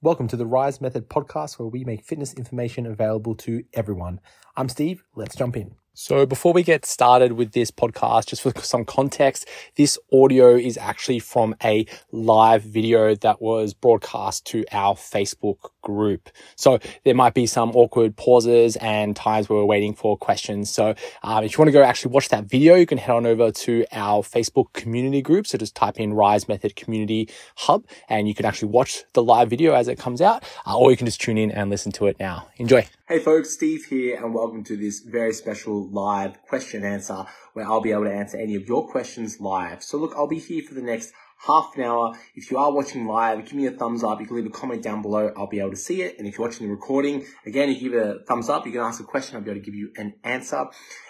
Welcome to the Rise Method podcast, where we make fitness information available to everyone. I'm Steve. Let's jump in. So, before we get started with this podcast, just for some context, this audio is actually from a live video that was broadcast to our Facebook group. So, there might be some awkward pauses and times where we're waiting for questions. So, um, if you want to go actually watch that video, you can head on over to our Facebook community group. So, just type in Rise Method Community Hub and you can actually watch the live video as it comes out, uh, or you can just tune in and listen to it now. Enjoy. Hey folks, Steve here and welcome to this very special live question answer where I'll be able to answer any of your questions live. So look, I'll be here for the next half an hour. If you are watching live, give me a thumbs up. You can leave a comment down below. I'll be able to see it. And if you're watching the recording, again, you give a thumbs up, you can ask a question. I'll be able to give you an answer.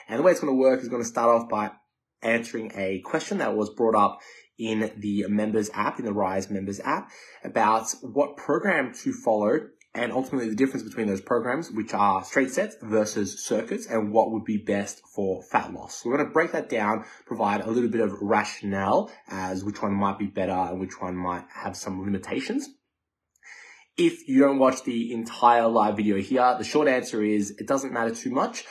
And the way it's going to work is going to start off by answering a question that was brought up in the members app, in the Rise members app about what program to follow and ultimately the difference between those programs, which are straight sets versus circuits, and what would be best for fat loss. So we're going to break that down, provide a little bit of rationale as which one might be better and which one might have some limitations. If you don't watch the entire live video here, the short answer is it doesn't matter too much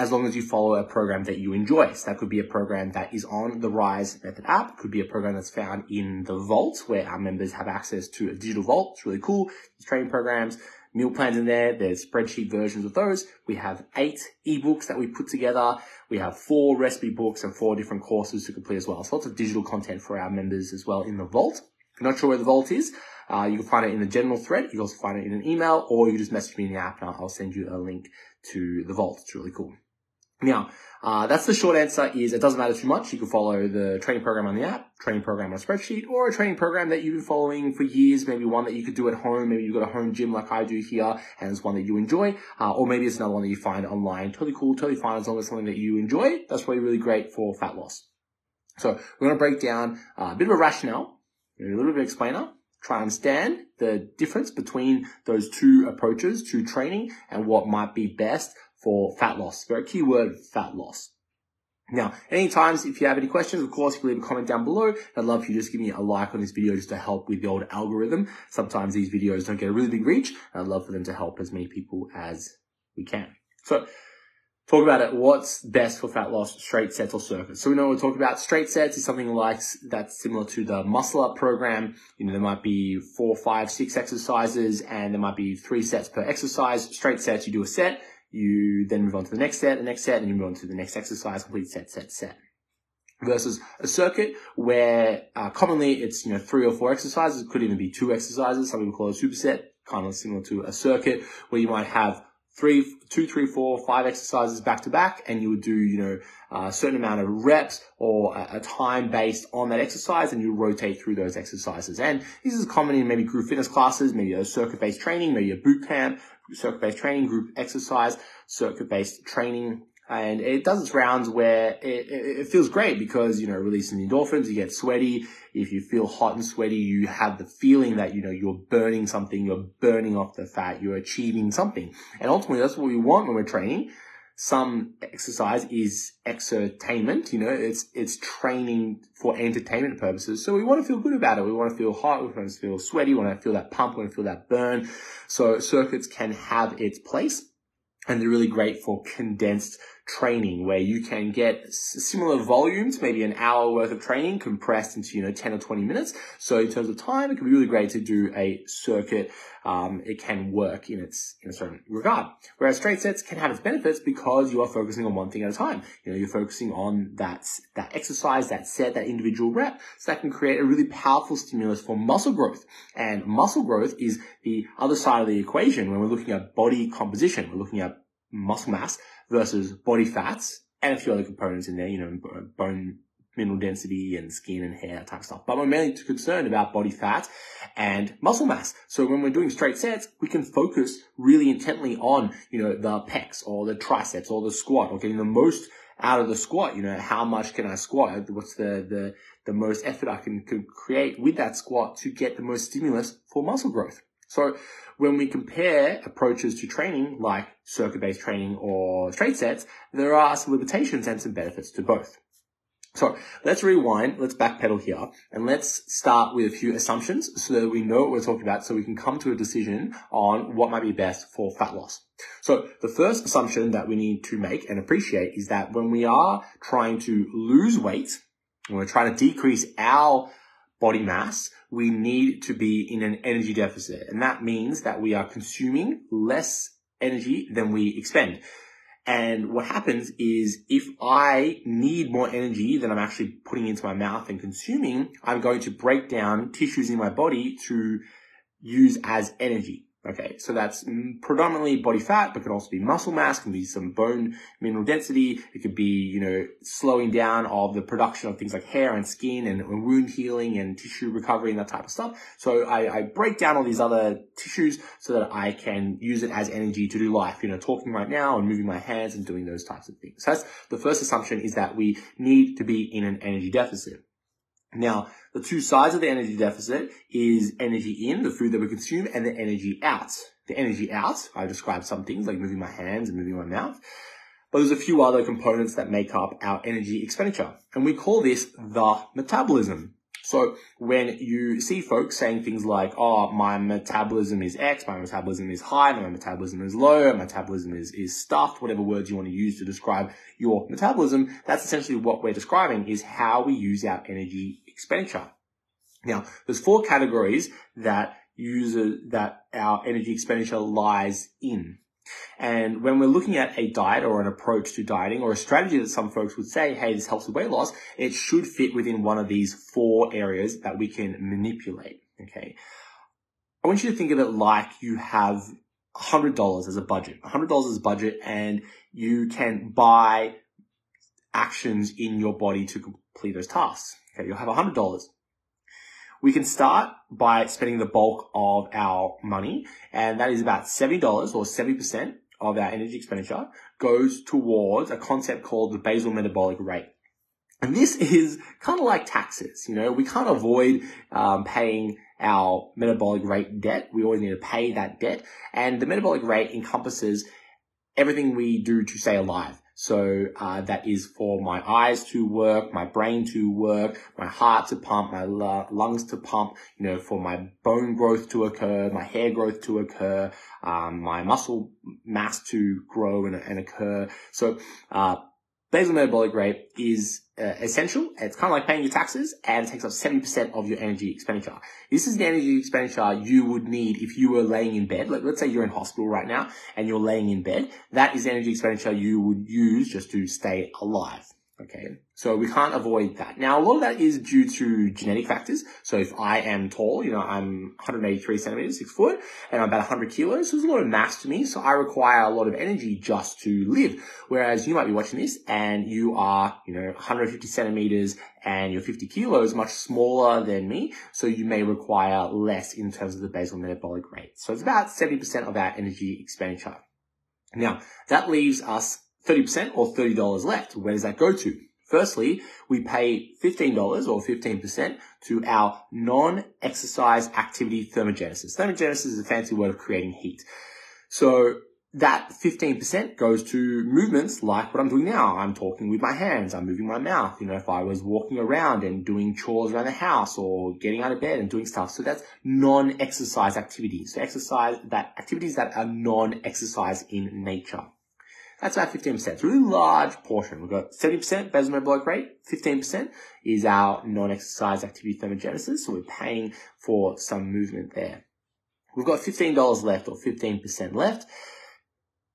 as long as you follow a program that you enjoy. So that could be a program that is on the Rise Method app, could be a program that's found in the Vault where our members have access to a digital vault. It's really cool. Training programs, meal plans in there. There's spreadsheet versions of those. We have eight ebooks that we put together. We have four recipe books and four different courses to complete as well. So lots of digital content for our members as well in the Vault. If you're not sure where the Vault is, uh, you can find it in the general thread. You can also find it in an email or you just message me in the app and I'll send you a link to the Vault. It's really cool. Now, uh, that's the short answer is it doesn't matter too much. You can follow the training program on the app, training program on a spreadsheet, or a training program that you've been following for years. Maybe one that you could do at home. Maybe you've got a home gym like I do here and it's one that you enjoy. Uh, or maybe it's another one that you find online. Totally cool, totally fine as long as it's something that you enjoy. That's probably really great for fat loss. So we're going to break down uh, a bit of a rationale, a little bit of explainer, try and understand the difference between those two approaches to training and what might be best for fat loss. Very key word, fat loss. Now, any times if you have any questions, of course, you can leave a comment down below. I'd love if you just give me a like on this video just to help with the old algorithm. Sometimes these videos don't get a really big reach, and I'd love for them to help as many people as we can. So, talk about it. What's best for fat loss, straight sets or circuits? So we know we're talking about straight sets is something like that's similar to the muscle up program. You know, there might be four, five, six exercises and there might be three sets per exercise. Straight sets, you do a set you then move on to the next set, the next set, and you move on to the next exercise, complete set, set, set. Versus a circuit where uh, commonly it's you know three or four exercises, it could even be two exercises. Some people call it a superset, kind of similar to a circuit where you might have three, two, three, four, five exercises back to back, and you would do, you know, a certain amount of reps or a, time based on that exercise, and you rotate through those exercises. And this is common in maybe group fitness classes, maybe a circuit based training, maybe a boot camp, circuit-based training, group exercise, circuit-based training. And it does its rounds where it, it, feels great because, you know, releasing the endorphins, you get sweaty. If you feel hot and sweaty, you have the feeling that, you know, you're burning something, you're burning off the fat, you're achieving something. And ultimately, that's what we want when we're training some exercise is exertainment, you know, it's, it's training for entertainment purposes. So we want to feel good about it. We want to feel hot. We want to feel sweaty. We want to feel that pump. We want to feel that burn. So circuits can have its place and they're really great for condensed training where you can get similar volumes, maybe an hour worth of training compressed into, you know, 10 or 20 minutes. So in terms of time, it can be really great to do a circuit. Um, it can work in its, in a certain regard. Whereas straight sets can have its benefits because you are focusing on one thing at a time. You know, you're focusing on that, that exercise, that set, that individual rep. So that can create a really powerful stimulus for muscle growth. And muscle growth is the other side of the equation when we're looking at body composition. We're looking at muscle mass versus body fats and a few other components in there, you know, bone mineral density and skin and hair type stuff. But we're mainly concerned about body fat and muscle mass. So when we're doing straight sets, we can focus really intently on, you know, the pecs or the triceps or the squat or getting the most out of the squat. You know, how much can I squat? What's the, the, the most effort I can, can create with that squat to get the most stimulus for muscle growth? So when we compare approaches to training like circuit-based training or straight sets, there are some limitations and some benefits to both. So let's rewind, let's backpedal here, and let's start with a few assumptions so that we know what we're talking about so we can come to a decision on what might be best for fat loss. So the first assumption that we need to make and appreciate is that when we are trying to lose weight, when we're trying to decrease our body mass, we need to be in an energy deficit. And that means that we are consuming less energy than we expend. And what happens is if I need more energy than I'm actually putting into my mouth and consuming, I'm going to break down tissues in my body to use as energy. Okay, so that's predominantly body fat, but could also be muscle mass, can be some bone mineral density. It could be, you know, slowing down of the production of things like hair and skin and, wound healing and tissue recovery and that type of stuff. So I, I break down all these other tissues so that I can use it as energy to do life, you know, talking right now and moving my hands and doing those types of things. So that's the first assumption is that we need to be in an energy deficit. Now, the two sides of the energy deficit is energy in, the food that we consume, and the energy out. The energy out, I described some things like moving my hands and moving my mouth. But there's a few other components that make up our energy expenditure. And we call this the metabolism. So when you see folks saying things like, oh, my metabolism is X, my metabolism is high, my metabolism is low, my metabolism is, is stuffed, whatever words you want to use to describe your metabolism, that's essentially what we're describing is how we use our energy expenditure. Now, there's four categories that user, that our energy expenditure lies in. And when we're looking at a diet or an approach to dieting or a strategy that some folks would say, hey, this helps with weight loss, it should fit within one of these four areas that we can manipulate. Okay. I want you to think of it like you have $100 as a budget, $100 as a budget, and you can buy actions in your body to complete those tasks. Okay. You'll have $100. We can start by spending the bulk of our money, and that is about $70 or 70% of our energy expenditure goes towards a concept called the basal metabolic rate. And this is kind of like taxes. You know, we can't avoid um, paying our metabolic rate debt. We always need to pay that debt. And the metabolic rate encompasses everything we do to stay alive. So uh, that is for my eyes to work, my brain to work, my heart to pump, my lungs to pump, you know, for my bone growth to occur, my hair growth to occur, um, my muscle mass to grow and, and occur. So uh, basal metabolic rate is uh, essential. It's kind of like paying your taxes and takes up 70% of your energy expenditure. This is the energy expenditure you would need if you were laying in bed. Like, let's say you're in hospital right now and you're laying in bed. That is the energy expenditure you would use just to stay alive. Okay. So we can't avoid that. Now, a lot of that is due to genetic factors. So if I am tall, you know, I'm 183 centimeters, six foot, and I'm about 100 kilos, so there's a lot of mass to me. So I require a lot of energy just to live. Whereas you might be watching this and you are, you know, 150 centimeters and you're 50 kilos, much smaller than me. So you may require less in terms of the basal metabolic rate. So it's about 70% of our energy expenditure. Now, that leaves us 30% or $30 left. Where does that go to? Firstly, we pay $15 or 15% to our non-exercise activity thermogenesis. Thermogenesis is a fancy word of creating heat. So that 15% goes to movements like what I'm doing now. I'm talking with my hands. I'm moving my mouth. You know, if I was walking around and doing chores around the house or getting out of bed and doing stuff. So that's non-exercise activities. So exercise that activities that are non-exercise in nature. That's about 15%. It's a really large portion. We've got 70% basal metabolic rate, 15% is our non-exercise activity thermogenesis. So we're paying for some movement there. We've got $15 left or 15% left.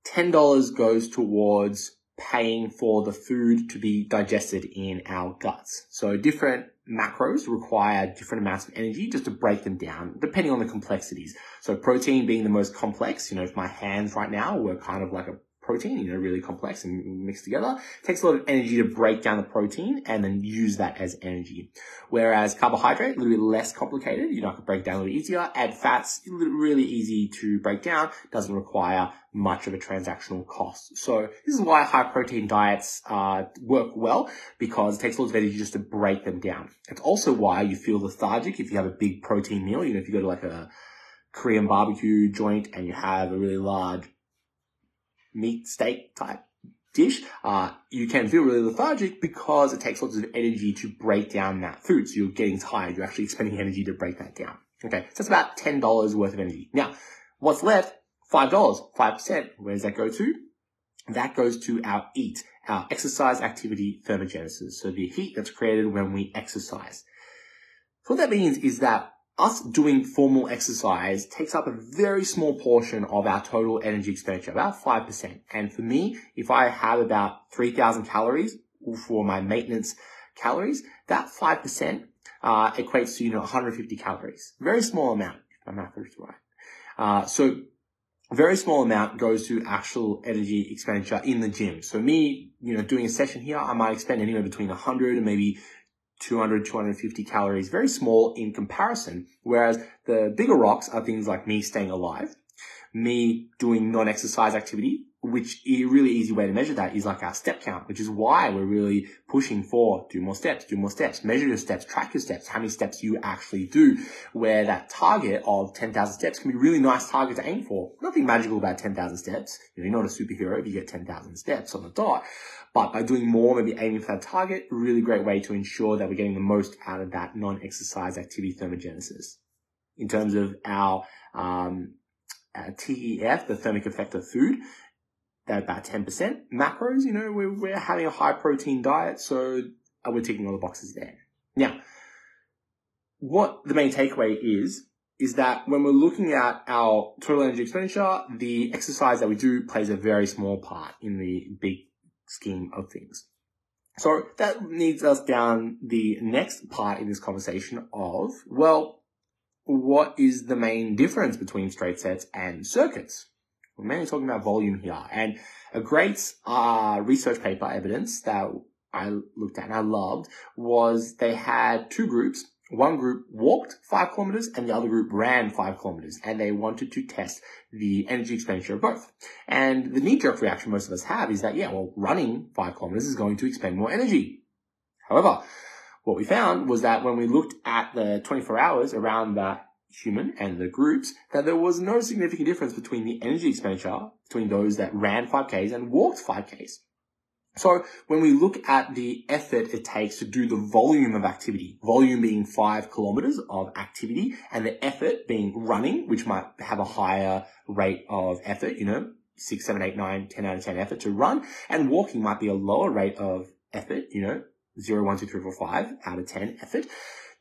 $10 goes towards paying for the food to be digested in our guts. So different macros require different amounts of energy just to break them down, depending on the complexities. So protein being the most complex, you know, if my hands right now were kind of like a protein, you know, really complex and mixed together. It takes a lot of energy to break down the protein and then use that as energy. Whereas carbohydrate, a little bit less complicated. You know, I can break down a little easier. Add fats, really easy to break down. Doesn't require much of a transactional cost. So this is why high protein diets uh, work well because it takes a lot of energy just to break them down. It's also why you feel lethargic if you have a big protein meal. You know, if you go to like a Korean barbecue joint and you have a really large meat steak type dish, uh, you can feel really lethargic because it takes lots of energy to break down that food. So you're getting tired. You're actually expending energy to break that down. Okay. So that's about $10 worth of energy. Now, what's left? $5, 5%. Where does that go to? That goes to our EAT, our exercise activity thermogenesis. So the heat that's created when we exercise. So what that means is that us doing formal exercise takes up a very small portion of our total energy expenditure, about 5%. And for me, if I have about 3,000 calories for my maintenance calories, that 5% uh, equates to, you know, 150 calories. Very small amount, if my math is right. Uh, so very small amount goes to actual energy expenditure in the gym. So me, you know, doing a session here, I might expend anywhere between 100 and maybe 200, 250 calories, very small in comparison. Whereas the bigger rocks are things like me staying alive, me doing non-exercise activity, which a really easy way to measure that is like our step count, which is why we're really pushing for do more steps, do more steps, measure your steps, track your steps, how many steps you actually do, where that target of 10,000 steps can be a really nice target to aim for. Nothing magical about 10,000 steps. You know, you're not a superhero if you get 10,000 steps on the dot. But by doing more, maybe aiming for that target, really great way to ensure that we're getting the most out of that non-exercise activity thermogenesis. In terms of our, um, uh, TEF, the thermic effect of food, they're about 10%. Macros, you know, we're, we're having a high protein diet, so we're ticking all the boxes there. Now, what the main takeaway is, is that when we're looking at our total energy expenditure, the exercise that we do plays a very small part in the big scheme of things. So that leads us down the next part in this conversation of, well, what is the main difference between straight sets and circuits? We're mainly talking about volume here. And a great uh, research paper evidence that I looked at and I loved was they had two groups. One group walked five kilometers and the other group ran five kilometers and they wanted to test the energy expenditure of both. And the knee jerk reaction most of us have is that, yeah, well, running five kilometers is going to expend more energy. However, what we found was that when we looked at the 24 hours around that human and the groups that there was no significant difference between the energy expenditure between those that ran 5Ks and walked 5Ks. So when we look at the effort it takes to do the volume of activity, volume being five kilometers of activity and the effort being running, which might have a higher rate of effort, you know, six, seven, eight, nine, 10 out of 10 effort to run and walking might be a lower rate of effort, you know, zero, one, two, three, four, five out of 10 effort.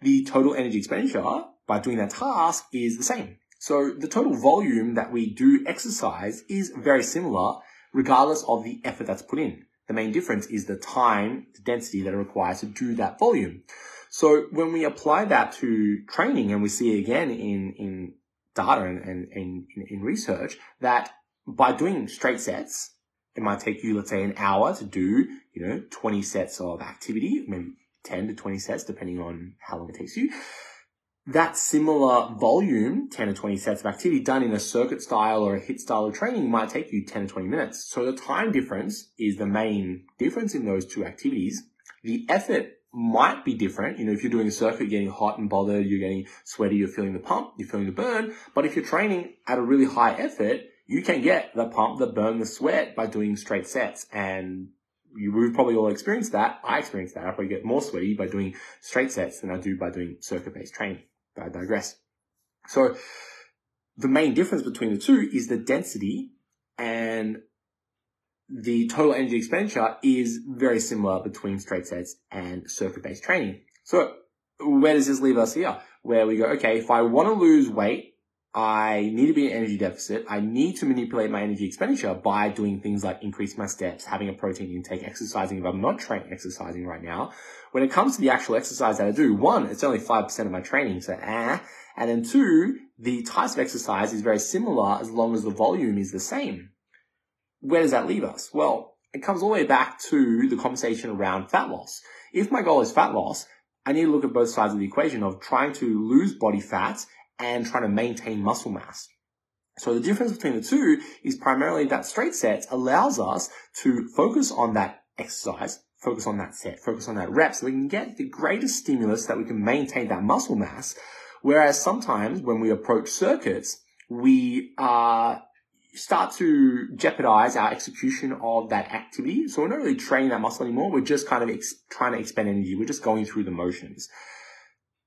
The total energy expenditure by doing that task is the same. So the total volume that we do exercise is very similar regardless of the effort that's put in. The main difference is the time, the density that it requires to do that volume. So when we apply that to training and we see again in, in data and, and, and in, in research that by doing straight sets, it might take you, let's say, an hour to do, you know, 20 sets of activity, maybe 10 to 20 sets, depending on how long it takes you that similar volume, 10 to 20 sets of activity done in a circuit style or a hit style of training might take you 10 to 20 minutes. So the time difference is the main difference in those two activities. The effort might be different. You know, if you're doing a circuit, you're getting hot and bothered, you're getting sweaty, you're feeling the pump, you're feeling the burn. But if you're training at a really high effort, you can get the pump, the burn, the sweat by doing straight sets. And you, we've probably all experienced that. I experienced that. I probably get more sweaty by doing straight sets than I do by doing circuit based training. I digress. So the main difference between the two is the density and the total energy expenditure is very similar between straight sets and circuit based training. So where does this leave us here? Where we go, okay, if I want to lose weight, I need to be in energy deficit. I need to manipulate my energy expenditure by doing things like increase my steps, having a protein intake, exercising if I'm not training exercising right now. When it comes to the actual exercise that I do, one, it's only 5% of my training, so ah. And then two, the types of exercise is very similar as long as the volume is the same. Where does that leave us? Well, it comes all the way back to the conversation around fat loss. If my goal is fat loss, I need to look at both sides of the equation of trying to lose body fat and trying to maintain muscle mass. So the difference between the two is primarily that straight sets allows us to focus on that exercise, focus on that set, focus on that rep so we can get the greatest stimulus that we can maintain that muscle mass. Whereas sometimes when we approach circuits, we are start to jeopardize our execution of that activity. So we're not really training that muscle anymore. We're just kind of ex- trying to expend energy. We're just going through the motions.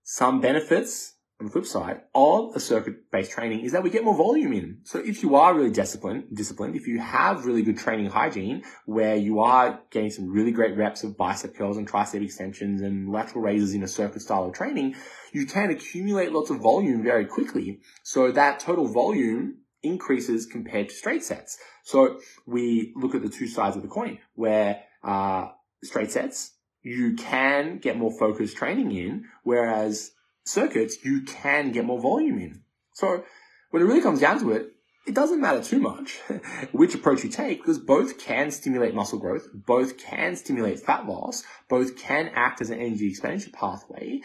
Some benefits on the flip side of a circuit-based training is that we get more volume in. So if you are really disciplined, disciplined, if you have really good training hygiene, where you are getting some really great reps of bicep curls and tricep extensions and lateral raises in a circuit style of training, you can accumulate lots of volume very quickly. So that total volume increases compared to straight sets. So we look at the two sides of the coin where, uh, straight sets, you can get more focused training in, whereas circuits, you can get more volume in. So when it really comes down to it, it doesn't matter too much which approach you take because both can stimulate muscle growth, both can stimulate fat loss, both can act as an energy expenditure pathway,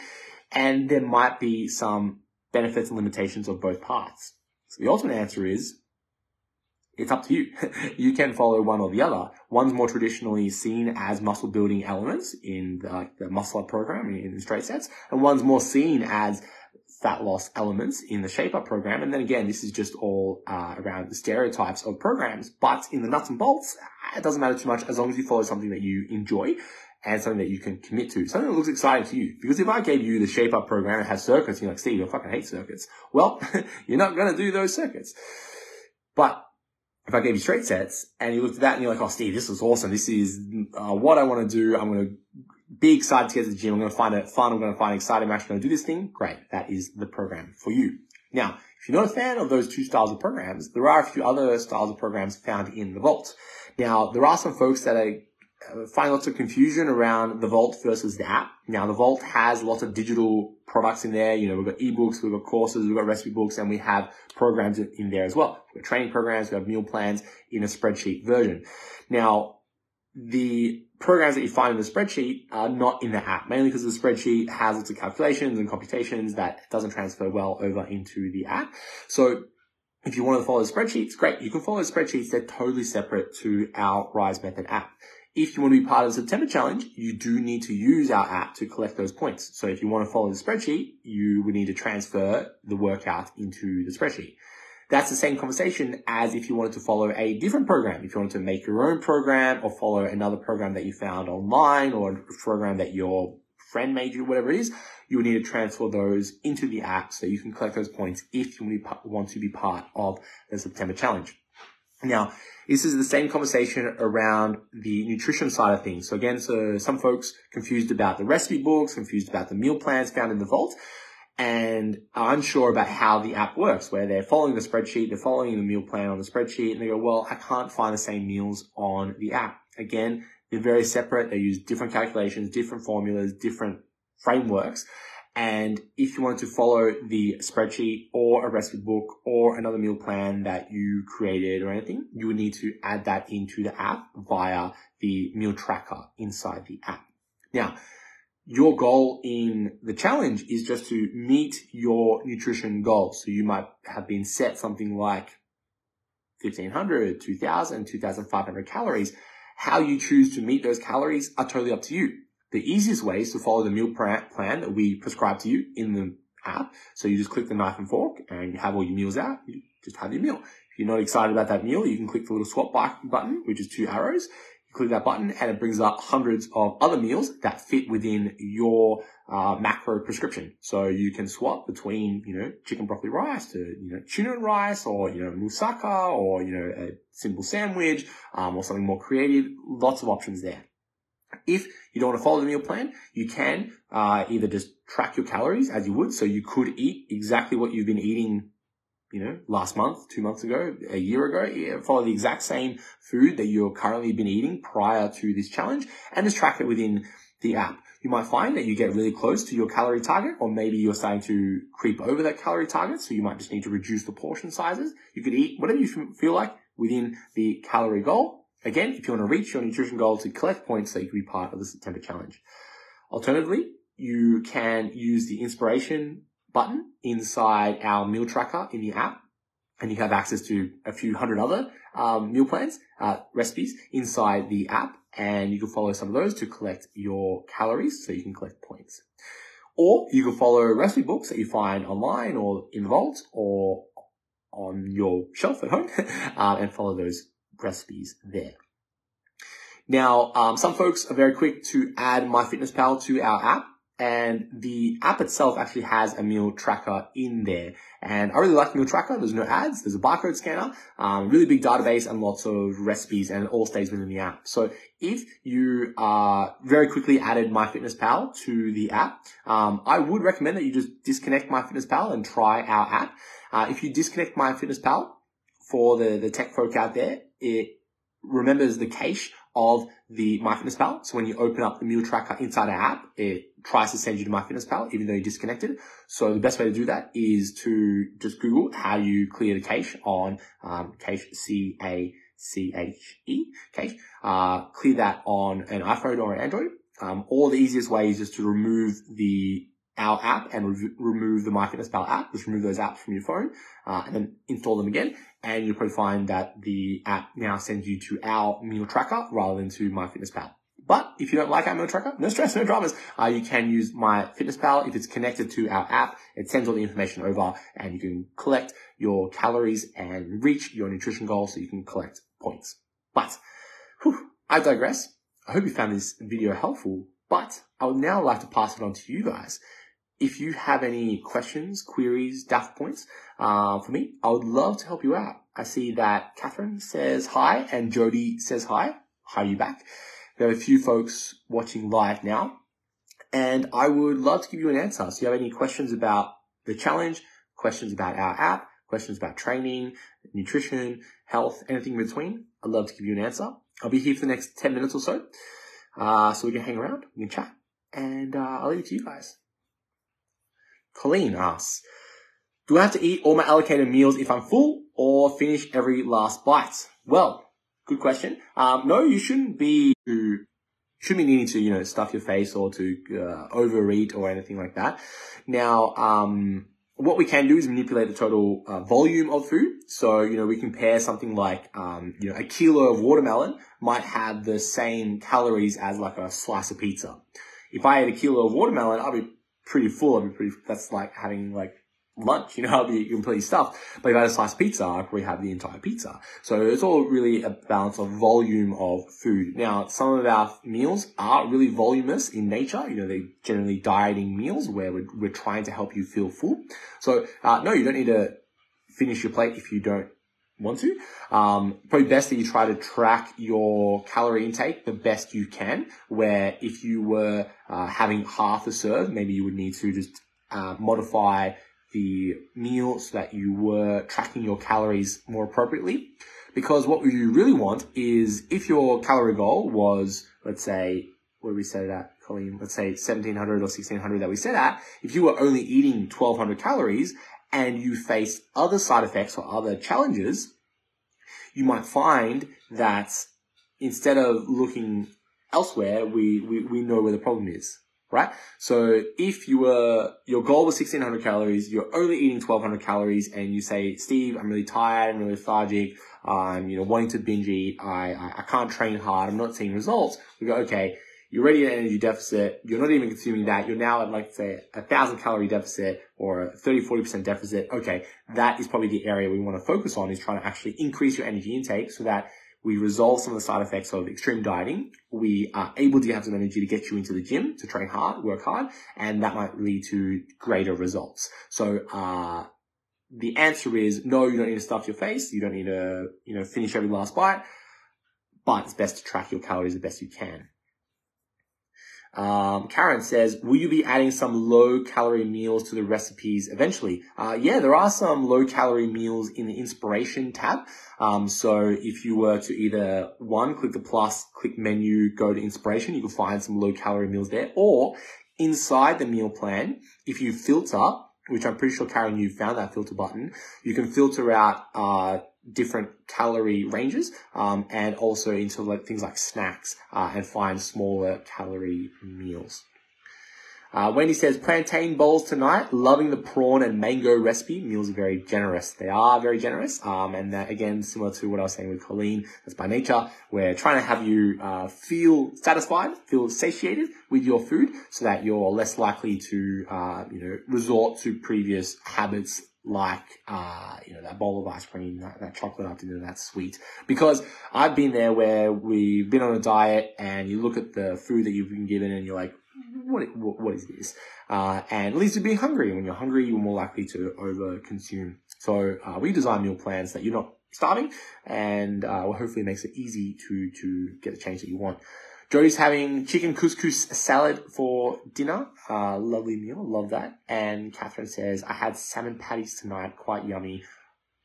and there might be some benefits and limitations of both paths. So the ultimate answer is it's up to you. you can follow one or the other. One's more traditionally seen as muscle building elements in the, the muscle up program in, in straight sets, and one's more seen as fat loss elements in the shape up program. And then again, this is just all uh, around the stereotypes of programs. But in the nuts and bolts, it doesn't matter too much as long as you follow something that you enjoy and something that you can commit to. Something that looks exciting to you. Because if I gave you the shape up program that has circuits, you're like, Steve, I fucking hate circuits. Well, you're not going to do those circuits. But if I gave you straight sets and you looked at that and you're like, oh, Steve, this is awesome. This is uh, what I want to do. I'm going to be excited to get to the gym. I'm going to find it fun. I'm going to find it exciting. I'm actually going to do this thing. Great. That is the program for you. Now, if you're not a fan of those two styles of programs, there are a few other styles of programs found in the Vault. Now, there are some folks that are finding lots of confusion around the Vault versus the app. Now, the Vault has lots of digital products in there. You know, we've got ebooks, we've got courses, we've got recipe books, and we have programs in there as well. We've got training programs, we have meal plans in a spreadsheet version. Now, the programs that you find in the spreadsheet are not in the app, mainly because the spreadsheet has lots of calculations and computations that doesn't transfer well over into the app. So if you want to follow the spreadsheets, great. You can follow the spreadsheets. They're totally separate to our Rise Method app. If you want to be part of the September challenge, you do need to use our app to collect those points. So if you want to follow the spreadsheet, you would need to transfer the workout into the spreadsheet. That's the same conversation as if you wanted to follow a different program. If you wanted to make your own program or follow another program that you found online or a program that your friend made you, whatever it is, you would need to transfer those into the app so you can collect those points if you want to be part of the September challenge. Now, this is the same conversation around the nutrition side of things. So again, so some folks confused about the recipe books, confused about the meal plans found in the vault, and are unsure about how the app works, where they're following the spreadsheet, they're following the meal plan on the spreadsheet, and they go, well, I can't find the same meals on the app. Again, they're very separate. They use different calculations, different formulas, different frameworks. And if you wanted to follow the spreadsheet or a recipe book or another meal plan that you created or anything, you would need to add that into the app via the meal tracker inside the app. Now, your goal in the challenge is just to meet your nutrition goals. So you might have been set something like 1500, 2000, 2500 calories. How you choose to meet those calories are totally up to you. The easiest way is to follow the meal plan that we prescribe to you in the app. So you just click the knife and fork and you have all your meals out. You just have your meal. If you're not excited about that meal, you can click the little swap button, which is two arrows. You click that button and it brings up hundreds of other meals that fit within your uh, macro prescription. So you can swap between, you know, chicken broccoli rice to, you know, tuna and rice or, you know, moussaka or, you know, a simple sandwich, um, or something more creative. Lots of options there. If you don't want to follow the meal plan, you can uh, either just track your calories as you would. So you could eat exactly what you've been eating, you know, last month, two months ago, a year ago. Yeah, follow the exact same food that you're currently been eating prior to this challenge and just track it within the app. You might find that you get really close to your calorie target, or maybe you're starting to creep over that calorie target. So you might just need to reduce the portion sizes. You could eat whatever you feel like within the calorie goal Again, if you want to reach your nutrition goal to collect points so you can be part of the September challenge. Alternatively, you can use the inspiration button inside our meal tracker in the app and you have access to a few hundred other um, meal plans, uh, recipes inside the app, and you can follow some of those to collect your calories, so you can collect points. Or you can follow recipe books that you find online or in the Vault or on your shelf at home um, and follow those recipes there. Now, um, some folks are very quick to add MyFitnessPal to our app and the app itself actually has a meal tracker in there. And I really like meal tracker. There's no ads. There's a barcode scanner, um, really big database and lots of recipes and it all stays within the app. So if you uh, very quickly added MyFitnessPal to the app, um, I would recommend that you just disconnect MyFitnessPal and try our app. Uh, if you disconnect MyFitnessPal for the, the tech folk out there, it remembers the cache of the MyFitnessPal. So when you open up the meal tracker inside our app, it tries to send you to MyFitnessPal, even though you're disconnected. So the best way to do that is to just Google how you clear the cache on um, cache C A C H E cache. Uh, clear that on an iPhone or an Android. Um, or the easiest way is just to remove the our app and re- remove the MyFitnessPal app. Just remove those apps from your phone uh, and then install them again. And you'll probably find that the app now sends you to our meal tracker rather than to MyFitnessPal. But if you don't like our meal tracker, no stress, no dramas. Uh, you can use MyFitnessPal. If it's connected to our app, it sends all the information over and you can collect your calories and reach your nutrition goals so you can collect points. But whew, I digress. I hope you found this video helpful, but I would now like to pass it on to you guys. If you have any questions, queries, daft points uh, for me, I would love to help you out. I see that Catherine says hi and Jody says hi. Hi, you back. We have a few folks watching live now, and I would love to give you an answer. So, you have any questions about the challenge, questions about our app, questions about training, nutrition, health, anything in between, I'd love to give you an answer. I'll be here for the next 10 minutes or so. Uh, so we can hang around, we can chat, and uh, I'll leave it to you guys. Colleen asks, do I have to eat all my allocated meals if I'm full or finish every last bite? Well, good question. Um, no, you shouldn't be, shouldn't be needing to, you know, stuff your face or to uh, overeat or anything like that. Now, um, what we can do is manipulate the total uh, volume of food. So, you know, we compare something like, um, you know, a kilo of watermelon might have the same calories as like a slice of pizza. If I ate a kilo of watermelon, I'll be pretty full. I'd be pretty, that's like having like lunch, you know, I'll be completely stuffed. But if I had a slice pizza, I'd probably have the entire pizza. So it's all really a balance of volume of food. Now, some of our meals are really voluminous in nature. You know, they're generally dieting meals where we're, we're trying to help you feel full. So, uh, no, you don't need to finish your plate if you don't want to. Um, probably best that you try to track your calorie intake the best you can, where if you were uh, having half a serve, maybe you would need to just uh, modify the meal so that you were tracking your calories more appropriately. Because what you really want is if your calorie goal was, let's say, where we set it at, Colleen, let's say 1700 or 1600 that we set at, if you were only eating 1200 calories and you face other side effects or other challenges, you might find that instead of looking elsewhere, we, we, we know where the problem is right? So if you were, your goal was 1600 calories, you're only eating 1200 calories and you say, Steve, I'm really tired, I'm really lethargic, I'm, you know, wanting to binge eat, I, I, I can't train hard, I'm not seeing results. We go, okay, you're already at energy deficit. You're not even consuming that. You're now at like say a thousand calorie deficit or a 30, 40% deficit. Okay. That is probably the area we want to focus on is trying to actually increase your energy intake so that we resolve some of the side effects of extreme dieting. We are able to have some energy to get you into the gym to train hard, work hard, and that might lead to greater results. So, uh, the answer is no, you don't need to stuff your face. You don't need to, you know, finish every last bite, but it's best to track your calories the best you can. Um, Karen says, will you be adding some low calorie meals to the recipes eventually? Uh, yeah, there are some low calorie meals in the inspiration tab. Um, so if you were to either one, click the plus, click menu, go to inspiration, you can find some low calorie meals there. Or inside the meal plan, if you filter, which I'm pretty sure Karen, you found that filter button, you can filter out, uh, different calorie ranges um, and also into like things like snacks uh, and find smaller calorie meals. Uh, Wendy says plantain bowls tonight. Loving the prawn and mango recipe. Meals are very generous. They are very generous. Um, and that again, similar to what I was saying with Colleen, that's by nature. We're trying to have you uh, feel satisfied, feel satiated with your food, so that you're less likely to, uh, you know, resort to previous habits like, uh, you know, that bowl of ice cream, that, that chocolate after dinner, that sweet. Because I've been there where we've been on a diet and you look at the food that you've been given and you're like, what, what, what is this? Uh, and least you're being hungry. When you're hungry, you're more likely to over consume. So, uh, we design meal plans that you're not starving and, uh, well, hopefully makes it easy to, to get the change that you want. Jody's having chicken couscous salad for dinner. Uh, lovely meal. Love that. And Catherine says, I had salmon patties tonight. Quite yummy.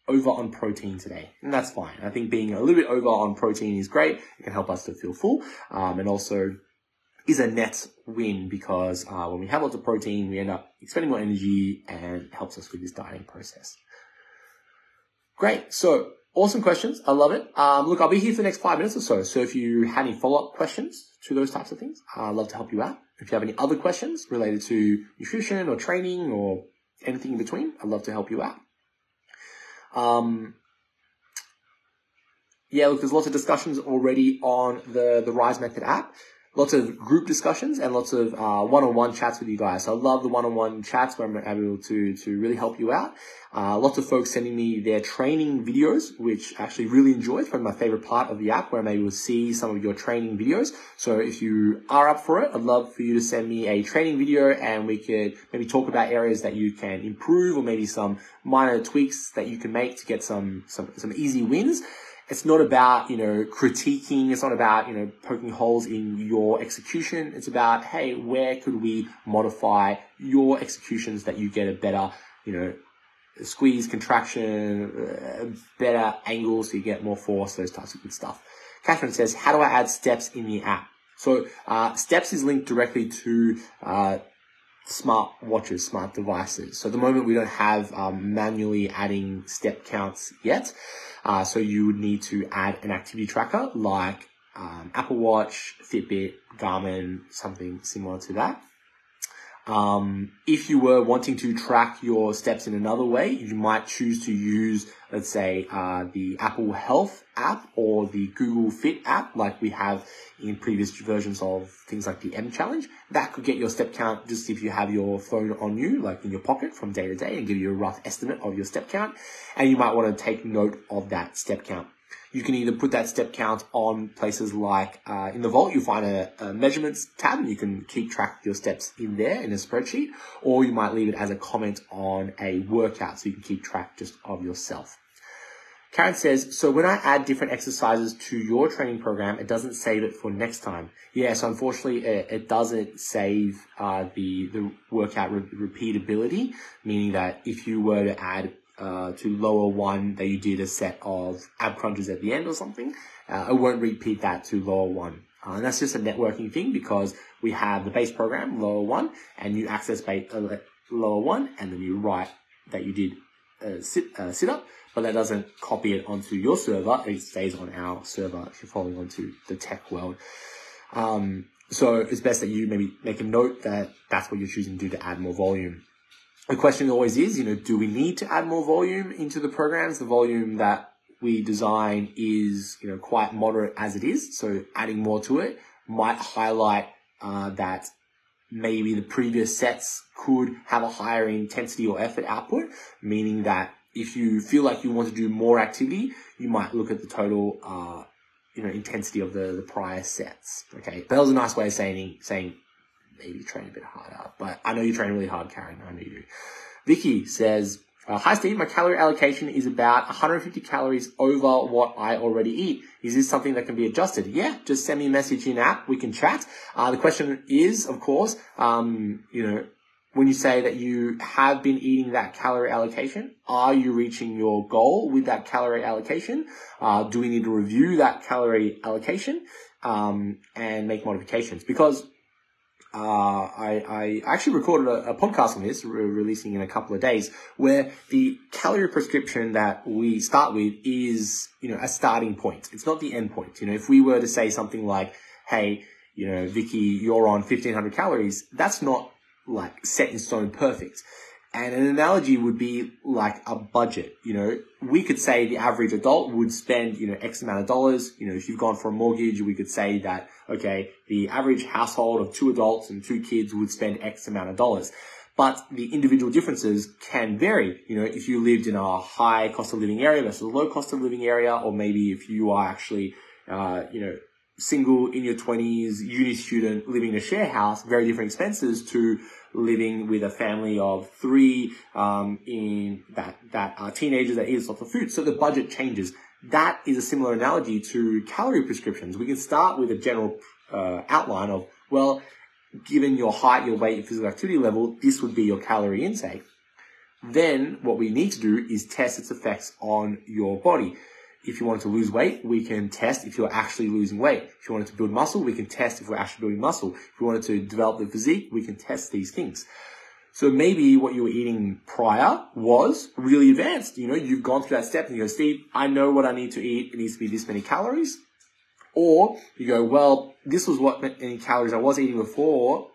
Over on protein today. And that's fine. I think being a little bit over on protein is great. It can help us to feel full. Um, and also is a net win because uh, when we have lots of protein, we end up expending more energy and helps us with this dieting process. Great. So Awesome questions. I love it. Um, look, I'll be here for the next five minutes or so. So if you had any follow-up questions to those types of things, I'd love to help you out. If you have any other questions related to nutrition or training or anything in between, I'd love to help you out. Um, yeah, look, there's lots of discussions already on the, the Rise Method app lots of group discussions and lots of uh, one-on-one chats with you guys. So I love the one-on-one chats where I'm able to to really help you out. Uh, lots of folks sending me their training videos, which I actually really enjoy. It's probably my favorite part of the app where I'm able to see some of your training videos. So if you are up for it, I'd love for you to send me a training video and we could maybe talk about areas that you can improve or maybe some minor tweaks that you can make to get some some some easy wins it's not about, you know, critiquing. It's not about, you know, poking holes in your execution. It's about, hey, where could we modify your executions that you get a better, you know, squeeze, contraction, uh, better angles so you get more force, those types of good stuff. Catherine says, how do I add steps in the app? So, uh, steps is linked directly to, uh, smart watches, smart devices. So at the moment we don't have um, manually adding step counts yet. Uh, so you would need to add an activity tracker like um, Apple Watch, Fitbit, Garmin, something similar to that. Um, if you were wanting to track your steps in another way, you might choose to use, let's say, uh, the Apple Health app or the Google Fit app, like we have in previous versions of things like the M Challenge. That could get your step count just if you have your phone on you, like in your pocket from day to day and give you a rough estimate of your step count. And you might want to take note of that step count. You can either put that step count on places like uh, in the Vault, you'll find a, a, measurements tab and you can keep track of your steps in there in a spreadsheet, or you might leave it as a comment on a workout so you can keep track just of yourself. Karen says, so when I add different exercises to your training program, it doesn't save it for next time. Yes, unfortunately, it, it doesn't save uh, the the workout re- repeatability, meaning that if you were to add uh, to lower one that you did a set of ab crunches at the end or something, uh, it won't repeat that to lower one. Uh, and that's just a networking thing because we have the base program, lower one, and you access base, uh, lower one, and then you write that you did uh, sit, uh, sit up, but that doesn't copy it onto your server. It stays on our server if you're following onto the tech world. Um, so it's best that you maybe make a note that that's what you're choosing to do to add more volume the question always is, you know, do we need to add more volume into the programs? The volume that we design is, you know, quite moderate as it is. So adding more to it might highlight uh, that maybe the previous sets could have a higher intensity or effort output, meaning that if you feel like you want to do more activity, you might look at the total, uh, you know, intensity of the, the prior sets. Okay. Was a nice way of saying, saying maybe train a bit harder. But I know you train really hard, Karen. I know you do. Vicky says, uh, Hi Steve, my calorie allocation is about 150 calories over what I already eat. Is this something that can be adjusted? Yeah, just send me a message in app. We can chat. Uh, the question is, of course, um, you know, when you say that you have been eating that calorie allocation, are you reaching your goal with that calorie allocation? Uh, do we need to review that calorie allocation um, and make modifications? Because uh, I, I, actually recorded a, a podcast on this, re- releasing in a couple of days, where the calorie prescription that we start with is, you know, a starting point. It's not the end point. You know, if we were to say something like, hey, you know, Vicky, you're on 1500 calories, that's not like set in stone perfect. And an analogy would be like a budget. You know, we could say the average adult would spend, you know, X amount of dollars. You know, if you've gone for a mortgage, we could say that, okay, the average household of two adults and two kids would spend X amount of dollars. but the individual differences can vary. You know, if you lived in a high cost of living area versus a low cost of living area, or maybe if you are actually, uh, you know, single in your 20s, uni student living in a share house, very different expenses to living with a family of three um, in that that are teenagers that eat lots of food. So the budget changes. That is a similar analogy to calorie prescriptions. We can start with a general uh, outline of well, given your height, your weight, your physical activity level, this would be your calorie intake. Then what we need to do is test its effects on your body. If you wanted to lose weight, we can test if you're actually losing weight. If you wanted to build muscle, we can test if we're actually building muscle. If you wanted to develop the physique, we can test these things. So maybe what you were eating prior was really advanced. You know, you've gone through that step and you go, Steve, I know what I need to eat. It needs to be this many calories. Or you go, well, this was what many calories I was eating before.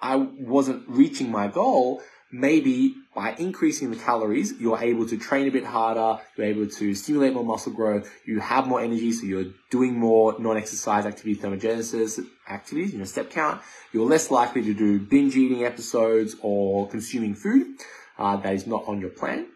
I wasn't reaching my goal. Maybe by increasing the calories, you're able to train a bit harder. You're able to stimulate more muscle growth. You have more energy. So you're doing more non-exercise activity thermogenesis activities, you know, step count. You're less likely to do binge eating episodes or consuming food uh, that is not on your plan.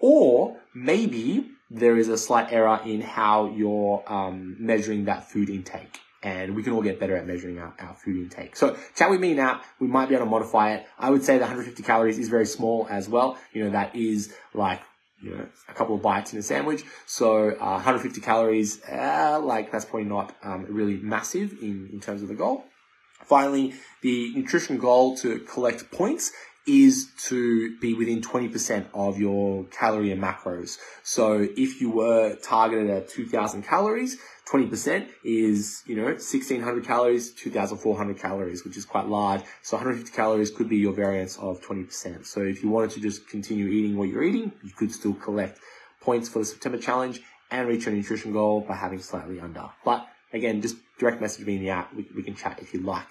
Or maybe there is a slight error in how you're um, measuring that food intake. And we can all get better at measuring our, our food intake. So chat with me now. We might be able to modify it. I would say the 150 calories is very small as well. You know, that is like you know, a couple of bites in a sandwich. So uh, 150 calories, uh, like that's probably not um, really massive in, in terms of the goal. Finally, the nutrition goal to collect points is to be within 20% of your calorie and macros. So if you were targeted at 2000 calories, 20% is, you know, 1600 calories, 2400 calories, which is quite large. So 150 calories could be your variance of 20%. So if you wanted to just continue eating what you're eating, you could still collect points for the September challenge and reach your nutrition goal by having slightly under. But again, just direct message me in the app. We, we can chat if you like.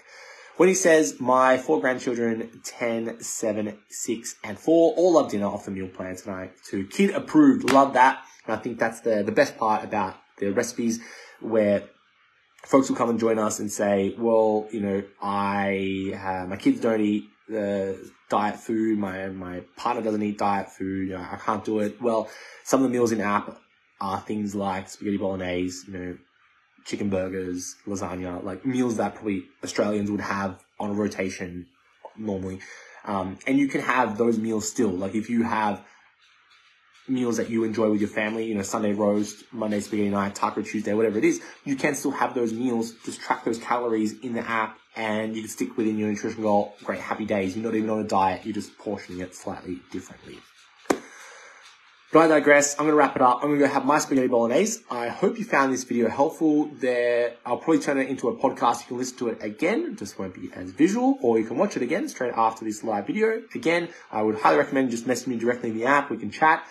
When he says, my four grandchildren, 10, 7, 6, and 4, all love dinner off the meal plan tonight. To kid approved, love that. And I think that's the, the best part about the recipes where folks will come and join us and say, well, you know, I, uh, my kids don't eat the diet food. My, my partner doesn't eat diet food. You know, I can't do it. Well, some of the meals in app are things like spaghetti bolognese, you know, chicken burgers, lasagna, like meals that probably Australians would have on a rotation normally. Um, and you can have those meals still. Like if you have meals that you enjoy with your family, you know, Sunday roast, Monday spaghetti night, Taco Tuesday, whatever it is, you can still have those meals. Just track those calories in the app and you can stick within your nutrition goal. Great, happy days. You're not even on a diet. You're just portioning it slightly differently. But I digress. I'm going to wrap it up. I'm going to go have my spaghetti bolognese. I hope you found this video helpful. There, I'll probably turn it into a podcast. You can listen to it again. It just won't be as visual, or you can watch it again straight after this live video. Again, I would highly recommend just message me directly in the app. We can chat.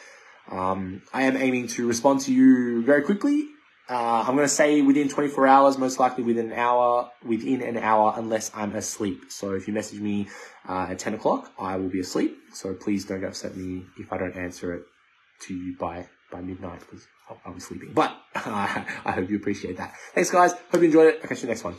Um, I am aiming to respond to you very quickly. Uh, I'm going to say within 24 hours, most likely within an hour, within an hour, unless I'm asleep. So if you message me uh, at 10 o'clock, I will be asleep. So please don't upset me if I don't answer it to you by by midnight because I'll, I'll be sleeping. But uh, I hope you appreciate that. Thanks, guys. Hope you enjoyed it. I'll catch you next one.